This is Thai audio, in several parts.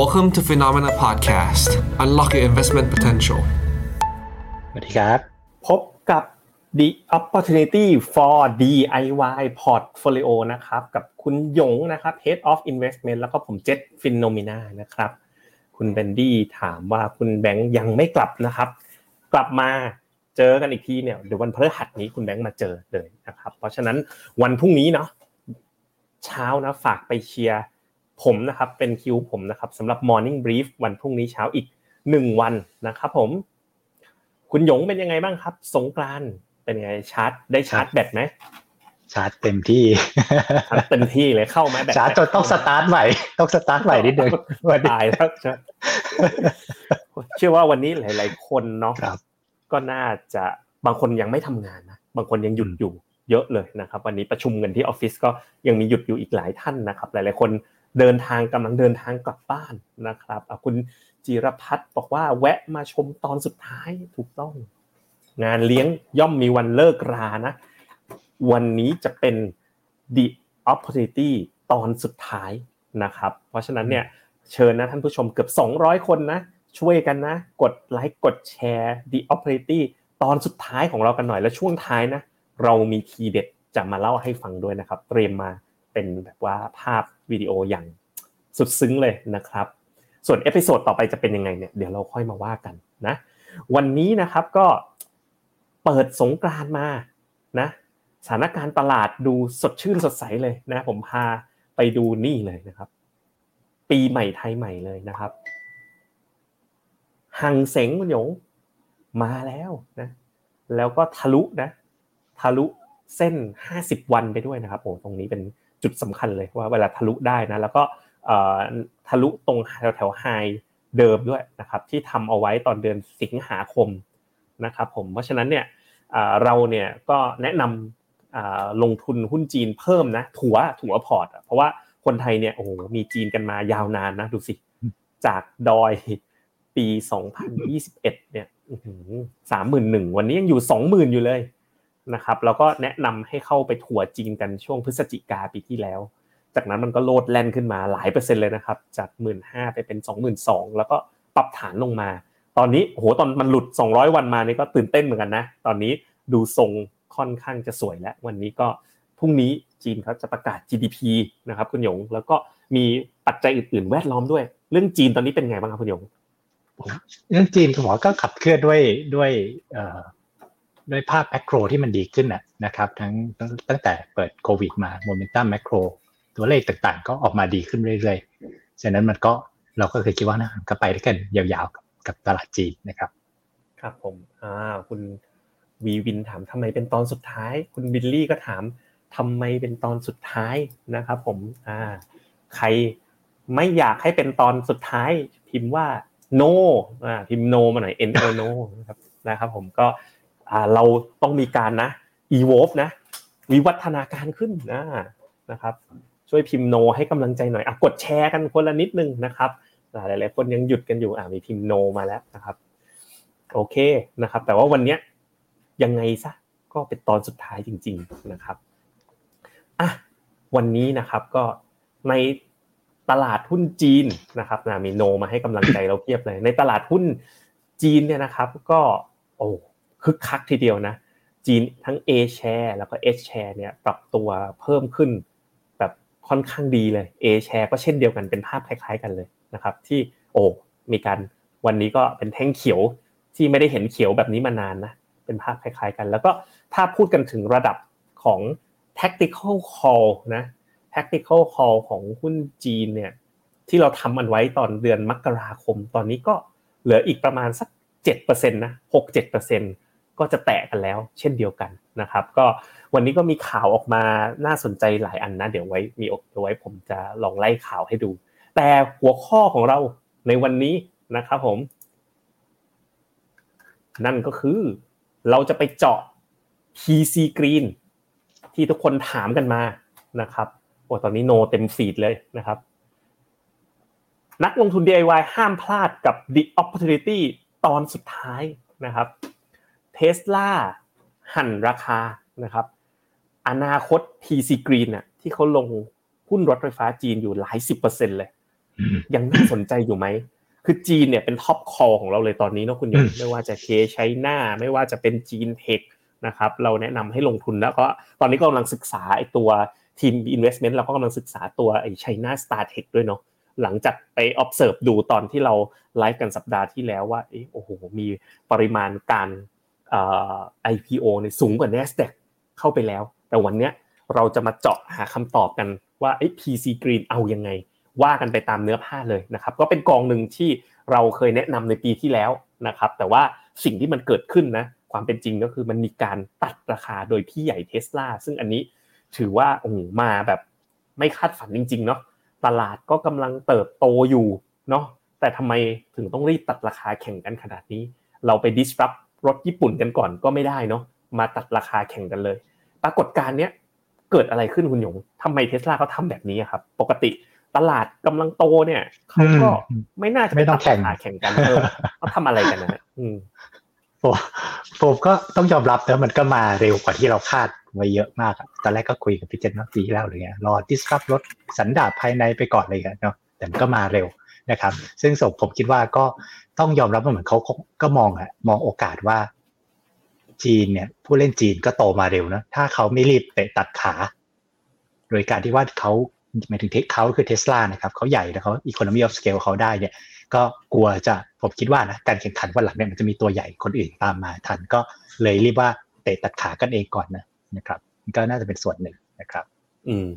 Welcome to Phenomena Podcast. Unlock your investment potential. สวัสดีครับ พบกับ The Opportunity for DIY Portfolio นะครับ กับคุณหยงนะครับ Head of Investment แล้วก็ผมเจษฟินโนมินานะครับ คุณเบนดี้ถามว่าคุณแบงค์ยังไม่กลับนะครับ กลับมาเจอกันอีกทีเนี่ยเดี๋ยววันพฤหัสนี้คุณแบงค์มาเจอเลยนะครับ เพราะฉะนั้นวันพรุ่งนี้เนาะเช้านะฝากไปเชียร์ ผมนะครับเป็นคิวผมนะครับสำหรับ Morning Brief วันพรุ่งนี้เช้าอีกหนึ่งวันนะครับผม คุณหยงเป็นยังไงบ้างครับ สงกรานต์เป็นไงชาร์จ ได้ชาร์จแบตไหมชาร์จเต็มที่ชาร์จเต็มที่เลยเข้าไหมแบตชาร์จจนต้องสตาร์ทใหม่ต้องสตาร์ทใหม่นิดนึงวันนี้ตายแล้วใช่เชื่อว่าวันนี้หลาย ๆ คนเนาะครับก็น่าจะบางคนยังไม่ทำงานนะบางคนยังหยุดอยู่เยอะเลยนะครับ วันนี้ประชุมกันที่ออฟฟิศก็ยังมีหยุดอยู่อีกหลายท่านนะครับ หลาย ๆ คน เดินทางกำลังเดินทางกลับบ้านนะครับคุณจิรพัฒน์บอกว่าแวะมาชมตอนสุดท้ายถูกต้อง งานเลี้ยงย่อมมีวันเลิกรานะ วันนี้จะเป็น the opportunity ตอนสุดท้ายนะครับ เพราะฉะนั้นเนี่ยเชิญนะท่านผู้ชมเกือบ 200 คนนะ ช่วยกันนะ กดไลค์กดแชร์ the opportunity ตอนสุดท้ายของเรากันหน่อยและช่วงท้ายนะ เรามีทีเด็ดจะมาเล่าให้ฟังด้วยนะครับ เตรียมมา เป็นแบบว่าภาพวิดีโออย่างสุดซึ้งเลยนะครับ ส่วน episode ต่อไปจะเป็นยังไงเนี่ยเดี๋ยวเราค่อยมาว่ากันนะวันนี้นะครับก็เปิดสงกรานต์มานะสถานการณ์ตลาดดูสดชื่นสดใสเลยนะ ผมพาไปดูนี่เลยนะครับ ปีใหม่ไทยใหม่เลยนะครับหังเสงคุณหยงมาแล้วนะแล้วก็ทะลุนะทะลุเส้น 50 วันไปด้วยนะครับโอ้ตรงนี้เป็น จุดสำคัญเลยว่าเวลาทะลุได้นะแล้วก็ทะลุตรงแถวแถวไฮเดิมด้วยนะครับที่ทำเอาไว้ตอนเดือนสิงหาคมนะครับผมเพราะฉะนั้นเนี่ยเราเนี่ยก็แนะนำลงทุนหุ้นจีนเพิ่มนะถัวถัวพอร์ตเพราะว่าคนไทยเนี่ยโอ้โหมีจีนกันมายาวนานนะดูสิจากดอยปี 2021เนี่ยสามหมื่นหนึ่งวันนี้ยังอยู่สองหมื่นอยู่เลย นะครับแล้วก็แนะนำให้เข้าไปถัวจีนกันช่วงพฤศจิกาปีที่แล้ว จากนั้นมันก็โลดแล่นขึ้นมาหลายเปอร์เซ็นต์เลยนะครับ จากหมื่นห้าไปเป็นสองหมื่นสองแล้วก็ปรับฐานลงมา ตอนนี้โหตอนมันหลุด 200 วันมานี่ก็ตื่นเต้นเหมือนกันนะ ตอนนี้ดูทรงค่อนข้างจะสวยแล้ว วันนี้ก็พรุ่งนี้จีนเขาจะประกาศ GDP นะครับคุณหยง แล้วก็มีปัจจัยอื่นๆ แวดล้อมด้วย เรื่องจีนตอนนี้เป็นไงบ้างครับคุณหยง เรื่องจีนคุณหมอก็ขับเคลื่อนด้วยด้วย ด้วยภาพแมกโรที่มันดีขึ้นนะครับทั้งตั้งแต่เปิดโควิดมาโมเมนตัมแมกโรตัวเลขต่างๆ ก็ออกมาดีขึ้นเรื่อยๆ ฉะนั้นมันก็เราก็เคยคิดว่านะก็ไปได้กันยาวๆ กับตลาดจีนนะครับ ครับผมอ่าคุณวีวินถามทำไมเป็นตอนสุดท้าย คุณบิลลี่ก็ถามทำไมเป็นตอนสุดท้ายนะครับ ผมอ่าใครไม่อยากให้เป็นตอนสุดท้าย พิมพ์ว่า no อ่าพิมพ์ no มาหน่อย no no นะครับนะครับ ผมก็ เราต้องมีการนะ evolve นะ วิวัฒนาการขึ้นนะนะครับช่วยพิมพ์ no ให้กำลังใจหน่อยอะกดแชร์กันคนละนิดนึงนะครับหลายๆคนยังหยุดกันอยู่อ่มีพิมพ์ no มาแล้วนะครับโอเคนะครับ แต่ว่าวันเนี้ยยังไงซะก็เป็นตอนสุดท้ายจริง ๆนะครับอะวันนี้นะครับก็ในตลาดหุ้นจีนนะครับนะมีโนมาให้กำลังใจเราเพียบเลย ในตลาดหุ้นจีนเนี่ยนะครับ ก็โอ้ คึกคักทีเดียวนะจีนทั้ง A share แล้วก็ H share เนี่ยปรับตัวเพิ่มขึ้นแบบค่อนข้างดีเลย A share ก็เช่นเดียวกันเป็นภาพคล้ายๆกันเลยนะครับที่โอ้มีการวันนี้ก็เป็นแท่งเขียวที่ไม่ได้เห็นเขียวแบบนี้มานานนะเป็นภาพคล้ายๆกัน แล้วก็ถ้าพูดกันถึงระดับของ tactical call นะ tactical call ของหุ้นจีนเนี่ยที่เราทำมันไว้ตอนเดือนมกราคม ตอนนี้ก็เหลืออีกประมาณสัก7%นะ6-7% ก็จะแตะกันแล้วเช่นเดียวกันนะครับ ก็วันนี้ก็มีข่าวออกมาน่าสนใจหลายอันนะ เดี๋ยวไว้มีเดี๋ยวไว้ผมจะลองไล่ข่าวให้ดู แต่หัวข้อของเราในวันนี้นะครับผม นั่นก็คือเราจะไปเจาะ PC Green ที่ทุกคนถามกันมานะครับโอ้ตอนนี้โนเต็มฟีดเลยนะครับ นักลงทุน DIY ห้ามพลาดกับ The Opportunity ตอนสุดท้ายนะครับ เทสลาหั่นราคานะครับอนาคต TC Green น่ะที่เขาลงหุ้นรถไฟฟ้าจีนอยู่หลายสิบเปอร์เซ็นต์เลย ยังน่าสนใจอยู่ไหม คือจีนเนี่ยเป็นท็อปคอของเราเลยตอนนี้เนาะคุณยงไม่ว่าจะเคใช้หน้า ไม่ว่าจะเป็นจีนเทคนะครับ เราแนะนำให้ลงทุนแล้วก็ตอนนี้ก็กำลังศึกษาไอ้ตัวทีม investment เราก็กำลังศึกษาตัวไอ้ China Star Tech ด้วยเนาะหลังจากไป observe ดูตอนที่เราไลฟ์กันสัปดาห์ที่แล้วว่าโอ้โหมีปริมาณการเอ่อ IPO ในสูงกว่า NASDAQ เข้าไปแล้ว แต่วันเนี้ยเราจะมาเจาะหาคำตอบกันว่าไอ้ PC Green เอายังไง ว่ากันไปตามเนื้อผ้าเลยนะครับ ก็เป็นกองหนึ่งที่เราเคยแนะนำในปีที่แล้วนะครับ แต่ว่าสิ่งที่มันเกิดขึ้นนะ ความเป็นจริงก็คือมันมีการตัดราคาโดยพี่ใหญ่เทสลาซึ่งอันนี้ถือว่าโอ้มาแบบไม่คาดฝันจริง ๆ เนาะตลาดก็กำลังเติบโตอยู่เนาะแต่ทำไมถึงต้องรีบตัดราคาแข่งกันขนาดนี้ เราไป disrupt รถญี่ปุ่นกันก่อนก็ไม่ได้เนาะมาตัดราคาแข่งกันเลย ปรากฏการณ์เนี้ยเกิดอะไรขึ้นคุณหยงทำไมเทสลาเขาทำแบบนี้ครับ ปกติตลาดกำลังโตเนี่ยเขาก็ไม่น่าจะไม่ต้องแข่งแข่งกันเออเขาทำอะไรกันนะอืมผมก็ต้องยอมรับนะมันก็มาเร็วกว่าที่เราคาดไว้เยอะมากตอนแรกก็คุยกับพี่เจนว่าปีแล้วเลยรอ disrupt รถสันดาปภายในไปก่อนเลยกันเนาะแต่มันก็มาเร็ว นะครับ ซึ่งสมผมคิดว่าก็ต้องยอมรับว่าเหมือนเขาก็มองอะมองโอกาสว่า จีนเนี่ย ผู้เล่นจีนก็โตมาเร็วนะถ้าเขาไม่รีบเตะตัดขา โดยการที่ว่าเขาหมายถึงเทคเขาคือเทสลานะครับเขาใหญ่แล้วเขา economy of scale เขาได้เนี่ย ก็กลัวจะผมคิดว่านะการแข่งขันวันหลังเนี่ยมันจะมีตัวใหญ่คนอื่นตามมาทันก็เลยรีบว่าเตะตัดขากันเองก่อนนะนะครับ ก็น่าจะเป็นส่วนหนึ่งนะครับ อืม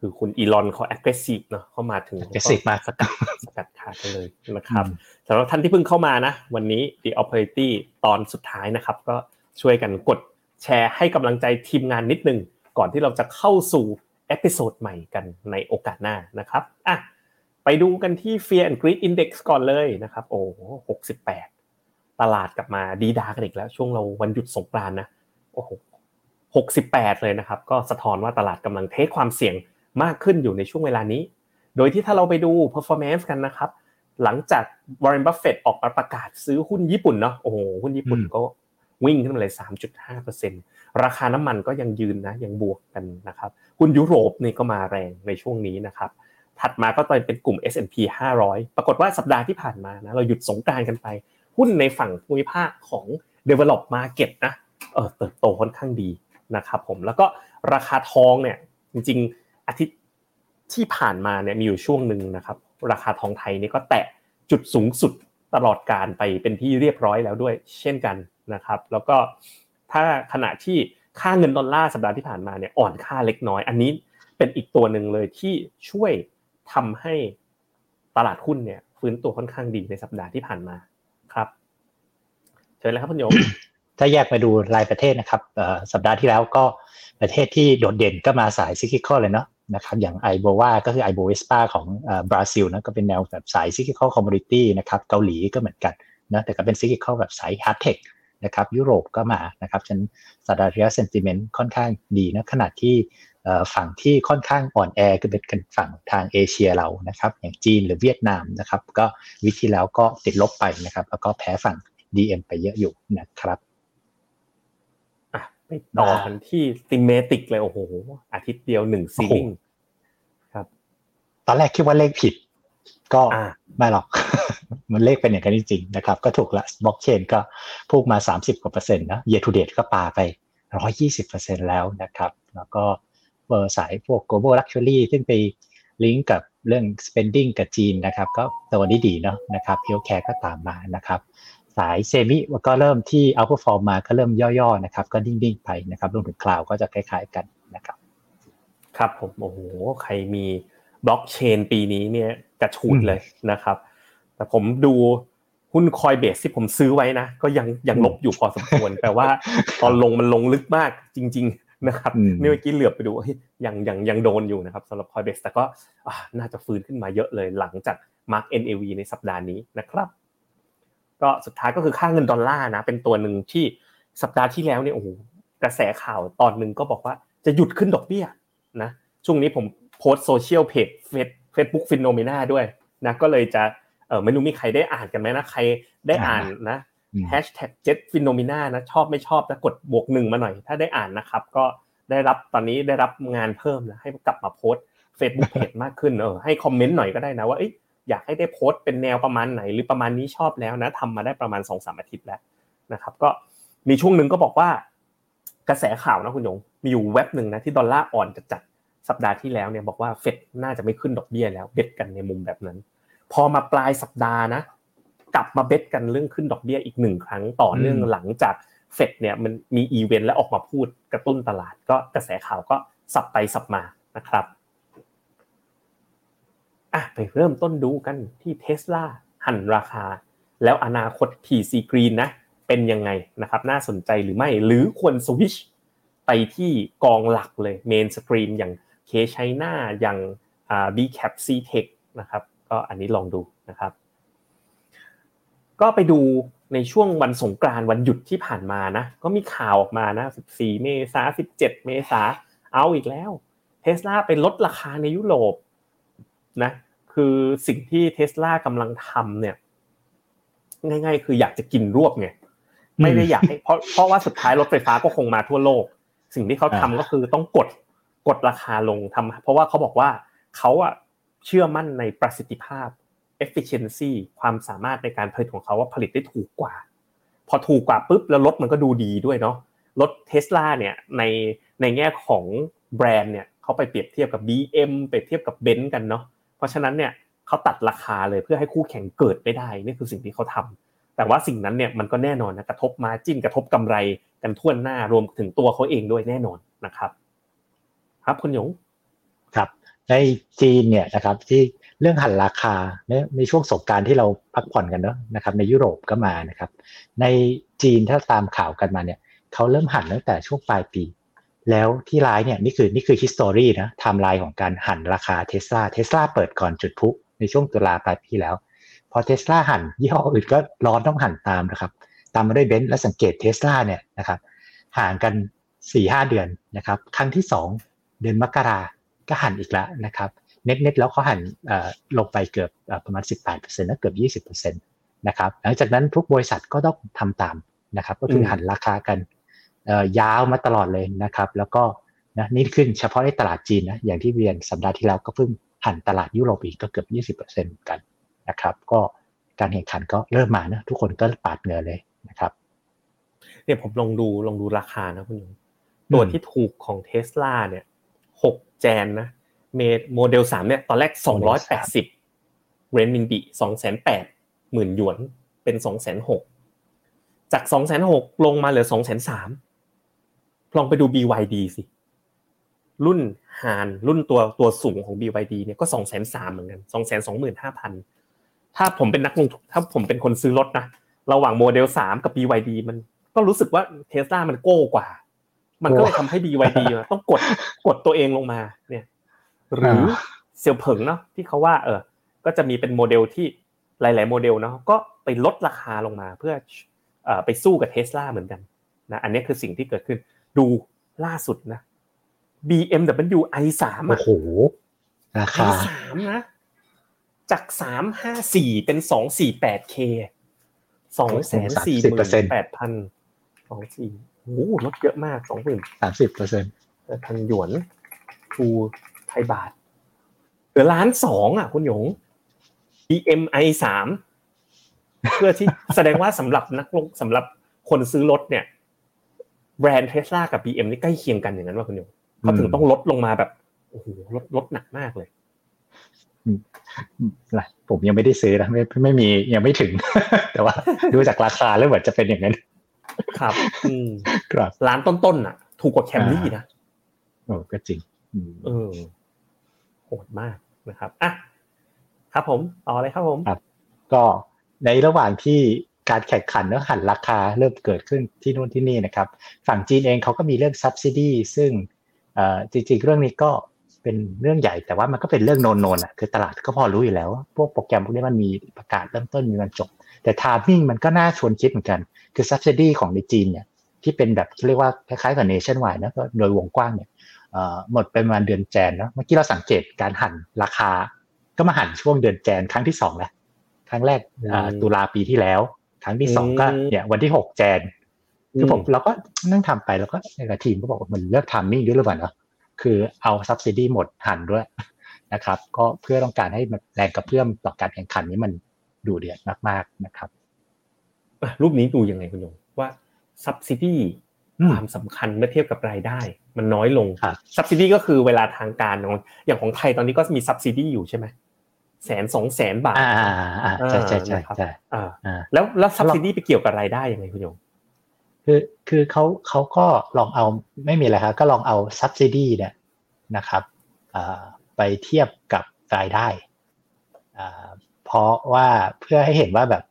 คือคุณอีลอนเขา aggressive เนาะเข้ามาถึง aggressive มากสกัดสกัดขากันเลยนะครับสำหรับท่านที่เพิ่งเข้ามานะ วันนี้ The Opportunity ตอนสุดท้ายนะครับ ก็ช่วยกันกดแชร์ให้กำลังใจทีมงานนิดนึง ก่อนที่เราจะเข้าสู่episode ใหม่กันในโอกาสหน้านะครับอะไปดูกันที่ Fear and Greed Index ก่อนเลยนะครับ โอ้หกสิบแปดตลาดกลับมาดี๊ด๊ากันอีกแล้ว ช่วงเราวันหยุดสงกรานต์นะโอ้โหหกสิบแปดเลยนะครับ ก็สะท้อนว่าตลาดกำลัง take ความเสี่ยง มากขึ้นอยู่ในช่วงเวลานี้ โดยที่ถ้าเราไปดู performance กันนะครับ หลังจาก Warren Buffett ออกมาประกาศซื้อหุ้นญี่ปุ่นเนาะโอ้โหหุ้นญี่ปุ่นก็วิ่งขึ้นมาเลย 3.5%ราคาน้ำมันก็ยังยืนนะยังบวกกันนะครับหุ้นยุโรปนี่ก็มาแรงในช่วงนี้นะครับถัดมาก็ตอนเป็นกลุ่ม S&P 500 ปรากฏว่าสัปดาห์ที่ผ่านมานะเราหยุดสงการกันไป หุ้นในฝั่งภูมิภาคของ develop market นะเออเติบโตค่อนข้างดีนะครับผมแล้วก็ราคาทองเนี่ยจริงๆ อาทิตย์ที่ผ่านมาเนี่ยมีอยู่ช่วงหนึ่งนะครับ ราคาทองไทยนี่ก็แตะจุดสูงสุดตลอดกาลไปเป็นที่เรียบร้อยแล้วด้วย เช่นกันนะครับ แล้วก็ถ้าขณะที่ค่าเงินดอลลาร์สัปดาห์ที่ผ่านมาเนี่ยอ่อนค่าเล็กน้อย อันนี้เป็นอีกตัวหนึ่งเลยที่ช่วยทำให้ตลาดหุ้นเนี่ยฟื้นตัวค่อนข้างดีในสัปดาห์ที่ผ่านมาครับเชิญเลยครับคุณหยงถ้าแยกมาดูรายประเทศนะครับสัปดาห์ที่แล้วก็ประเทศที่โดดเด่นก็มาสาย cyclical เลยเนาะ นะครับอย่าง IBOV ก็คือ Ibovespa ของบราซิลนะก็เป็นแนวแบบสาย cyclical commodity นะครับเกาหลีก็เหมือนกันนะแต่ก็เป็น cyclical แบบสาย hard tech นะครับยุโรปก็มานะครับฉันสัปดาห์ที่แล้ว sentiment ค่อนข้างดีนะขณะที่ฝั่งที่ค่อนข้างอ่อนแอก็เป็นฝั่งทางเอเชียเรานะครับอย่างจีนหรือเวียดนามนะครับก็วิธีแล้วก็ติดลบไปนะครับแล้วก็แพ้ฝั่ง DM ไปเยอะอยู่นะครับ ไปต่อกันที่ thematic เลยโอ้โหอาทิตย์เดียวหนึ่ง ceiling ครับ ตอนแรกคิดว่าเลขผิด ก็ไม่หรอก มันเลขเป็นอย่างนั้นจริงๆนะครับ ก็ถูกละบล็อกเชนก็พุ่งมา 30 กว่าเปอร์เซ็นต์นะ year to date ก็ปาไป 120เปอร์เซ็นต์แล้วนะครับ แล้วก็เบอร์สายพวก global luxury ซึ่งไปลิงก์กับเรื่อง spending กับจีนนะครับ ก็ตัวนี้ดีเนาะนะครับ healthcare ก็ตามมานะครับ สาย semi ก็เริ่มที่ outperform มาก็เริ่มย่อๆนะครับ ก็นิ่งๆไปนะครับรวมถึง cloud ก็จะคล้ายๆกันนะครับ ครับผมโอ้โหใครมีบล็อกเชนปีนี้เนี่ยกระชูดเลยนะครับ แต่ผมดูหุ้นคอยเบสที่ผมซื้อไว้นะ ก็ยังยังลบอยู่พอสมควร แต่ว่าตอนลงมันลงลึกมากจริง ๆนะครับเมื่อกี้เหลือบไปดูยังยังยังโดนอยู่นะครับสำหรับ Coinbase แต่ก็น่าจะฟื้นขึ้นมาเยอะเลยหลังจาก Mark NAV ในสัปดาห์นี้นะครับ ก็สุดท้ายก็คือค่าเงินดอลลาร์นะเป็นตัวหนึ่งที่สัปดาห์ที่แล้วเนี่ยโอ้โหกระแสข่าวตอนหนึ่งก็บอกว่าจะหยุดขึ้นดอกเบี้ยนะช่วงนี้ผมโพสต์โซเชียล page Face Facebook Finnomena ด้วยนะก็เลยจะเออไม่รู้มีใครได้อ่านกันไหมนะใครได้อ่านนะแฮชแท็กเจ็ท Finnomena นะชอบไม่ชอบนะกดบวกหนึ่งมาหน่อย ถ้าได้อ่านนะครับ ก็ได้รับตอนนี้ได้รับงานเพิ่มนะให้กลับมาโพสต์ Facebook Page มากขึ้นเออให้ comment หน่อยก็ได้นะว่าอ ยากให้ได้โพสต์เป็นแนวประมาณไหน หรือประมาณนี้ชอบแล้วนะทำมาได้ประมาณสองสามอาทิตย์แล้วนะครับ ก็มีช่วงหนึ่งก็บอกว่ากระแสข่าวนะคุณยงมีอยู่เว็บหนึ่งนะที่ดอลลาร์อ่อนจัดจัดสัปดาห์ที่แล้วเนี่ยบอกว่าเฟดน่าจะไม่ขึ้นดอกเบี้ยแล้ว bet กันในมุมแบบนั้น พอมาปลายสัปดาห์นะกลับมา bet กันเรื่องขึ้นดอกเบี้ยอีกหนึ่งครั้งต่อเนื่องหลังจากเฟดเนี่ยมันมีอีเวนต์และออกมาพูดกระตุ้นตลาด ก็กระแสข่าวก็สลับไปสลับมานะครับ อะไปเริ่มต้นดูกันที่เทสลาหันราคา แล้วอนาคต TC Green นะ เป็นยังไงนะครับ น่าสนใจหรือไม่ หรือควรสวิชไปที่กองหลักเลยเมนสตรีมอย่างเคชัยนาอย่างอ่า B Cap C Tech นะครับ ก็อันนี้ลองดูนะครับ ก็ไปดูในช่วงวันสงกรานต์วันหยุดที่ผ่านมานะ ก็มีข่าวออกมานะ 14 เมษา17 เมษาเอาอีกแล้วเทสลาไปลดราคาในยุโรป นะคือสิ่งที่เทสลากำลังทำเนี่ย ง่าย ๆ คืออยากจะกินรวบไงไม่ได้อยากให้เพราะเพราะว่าสุดท้ายรถไฟฟ้าก็คงมาทั่วโลก สิ่งที่เขาทำก็คือต้องกดกดราคาลงทำเพราะว่าเขาบอกว่าเขาอะเชื่อมั่นในประสิทธิภาพ efficiency ความสามารถในการผลิตของเขาว่าผลิตได้ถูกกว่า พอถูกกว่าปุ๊บแล้วรถมันก็ดูดีด้วยเนาะรถเทสลาเนี่ยในในแง่ของแบรนด์เนี่ยเขาไปเปรียบเทียบกับ BM เปรียบเทียบกับเบนซ์กันเนาะ เพราะฉะนั้นเนี่ยเขาตัดราคาเลยเพื่อให้คู่แข่งเกิดไม่ได้นี่คือสิ่งที่เขาทำแต่ว่าสิ่งนั้นเนี่ยมันก็แน่นอนนะกระทบมาจิ้นกระทบกำไรกันทั่วหน้ารวมถึงตัวเขาเองด้วยแน่นอนนะครับ ครับคุณหยงครับในจีนเนี่ยนะครับที่เรื่องหันราคาในช่วงสงการที่เราพักผ่อนกันเนาะนะครับ ในยุโรปก็มานะครับ ในจีนถ้าตามข่าวกันมาเนี่ยเขาเริ่มหั่นตั้งแต่ช่วงปลายปี แล้วที่ร้ายเนี่ยนี่คือนี่คือ history นะไทม์ไลน์ของการหั่นราคา Tesla Tesla เปิดก่อนจุดพลุในช่วงตุลาปลายปีแล้ว พอเทสลาหั่นยี่ห้ออื่นก็ร้อนต้องหั่นตามนะครับ ตามมาด้วยเบนซ์และสังเกตเทสลาเนี่ยนะครับห่างกันสี่ห้าเดือนนะครับครั้งที่ 2 เดือนมกราก็หั่นอีกแล้วนะครับ net net แล้วเขาหั่นลงไปเกือบประมาณ 18%นะเกือบ 20%นะครับหลังจากนั้นทุกบริษัทก็ต้องทำตามนะครับก็คือหันราคากัน ยาวมาตลอดเลยนะครับ แล้วก็นะนี่ขึ้นเฉพาะในตลาดจีนนะอย่างที่เรียนสัปดาห์ที่แล้วก็เพิ่งหันตลาดยุโรปอีกก็เกือบ 20%กันนะครับ ก็การแข่งขันก็เริ่มมานะทุกคนก็ปาดเงินเลยนะครับเนี่ยผมลองดูลองดูราคานะคุณยงตัวที่ถูกของเทสลาเนี่ยหก Jan นะเมดโมเดลสามเนี่ยตอนแรกสองร้อยแปดสิบเรนมินบีสองแสนแปดหมื่นหยวนเป็นสองแสนหกจากสองแสนหกลงมาเหลือสองแสนสาม ลองไปดู BYD สิ รุ่นฮานรุ่นตัวตัวสูงของ BYD เนี่ยก็สองแสนสามเหมือนกันสองแสนสองหมื่นห้าพันถ้าผมเป็นนักลงทุนถ้าผมเป็นคนซื้อรถนะระหว่างโมเดลสามกับ BYD มันก็รู้สึกว่าเทสลามันโก้กว่า มันก็เลยทำให้ BYD ต้องกดกดตัวเองลงมาเนี่ย หรือเสี่ยวเผิงเนาะที่เขาว่า เออ ก็จะมีเป็นโมเดลที่หลาย ๆ โมเดลเนาะก็ไปลดราคาลงมาเพื่อเอ่อไปสู้กับเทสลาเหมือนกันนะอันนี้คือสิ่งที่เกิดขึ้น ดูล่าสุดนะ BMW i3 โอ้โหราคา i3 นะ จากสามห้าสี่เป็นสองสี่แปด Kสองแสนสี่หมื่นแปดพันสองสี่โอ้ลดเยอะมากสองหมื่นสามสิบเปอร์เซ็นต์พันหยวนทูไทยบาทเหลือล้านสองอะ คุณหยง BMI สามเพื่อที่แสดงว่าสำหรับนักลงสำหรับคนซื้อรถเนี่ย แบรนด์เทสลากับ BM นี่ใกล้เคียงกันอย่างนั้นว่าคุณหยงเขาถึงต้องลดลงมาแบบโอ้โหลดลดหนักมากเลยผมยังไม่ได้ซื้อนะไม่ไม่มียังไม่ถึง แต่ว่าดูจากราคาแล้วเหมือนจะเป็นอย่างนั้น ครับ อืมครับร้านต้นๆน่ะ ถูกกว่าแคมรี่นะโอ้ก็จริงเออโหดมากนะครับอะครับผมต่อเลยครับผมครับ ก็ในระหว่างที่ การแข่งขันเนื้อหันราคาเริ่มเกิดขึ้นที่นู่นที่นี่นะครับ ฝั่งจีนเองเขาก็มีเรื่อง subsidy ซึ่งจริงๆเรื่องนี้ก็เป็นเรื่องใหญ่แต่ว่ามันก็เป็นเรื่องโนนๆอะคือตลาดก็พอรู้อยู่แล้วว่าพวกโปรแกรมพวกนี้มันมีประกาศเริ่มต้นมีวันจบ แต่ทามมิ่งมันก็น่าชวนคิดเหมือนกัน คือ subsidy ของในจีนเนี่ยที่เป็นแบบเรียกว่าคล้ายๆกับ nationwide นะก็โดยวงกว้างเนี่ยหมดไปประมาณเดือนแจนนะเมื่อกี้เราสังเกตการหันราคา ก็มาหันช่วงเดือนแจนครั้งที่สองแล้วครั้งแรกตุลาปีที่แล้ว ครั้งที่สองก็เนี่ย วันที่หกแจนคือผมเราก็นั่งทำไปแล้วก็ในทีมก็บอกว่ามันเลือกทามมิ่งด้วยหรือเปล่าเนาะคือเอา subsidy หมดหันด้วยนะครับ ก็เพื่อต้องการให้แรงกระเพื่อมต่อการแข่งขันนี้มันดูเดือดมากๆนะครับรูปนี้ดูยังไงคุณยงว่า subsidy ความสำคัญเมื่อเทียบกับรายได้ มันน้อยลง subsidy ก็คือเวลาทางการอย่างของไทยตอนนี้ก็มี subsidy อยู่ใช่ไหม แสนสองแสนบาทอ่าใช่ใช่ใช่ใช่แล้วแล้ว subsidy ไปเกี่ยวกับรายได้ยังไงคุณยงคือคือเขาเขาก็ลองเอาไม่มีอะไรครับก็ลองเอา subsidy เนี่ยนะครับไปเทียบกับรายได้เพราะว่าเพื่อให้เห็นว่าแบบ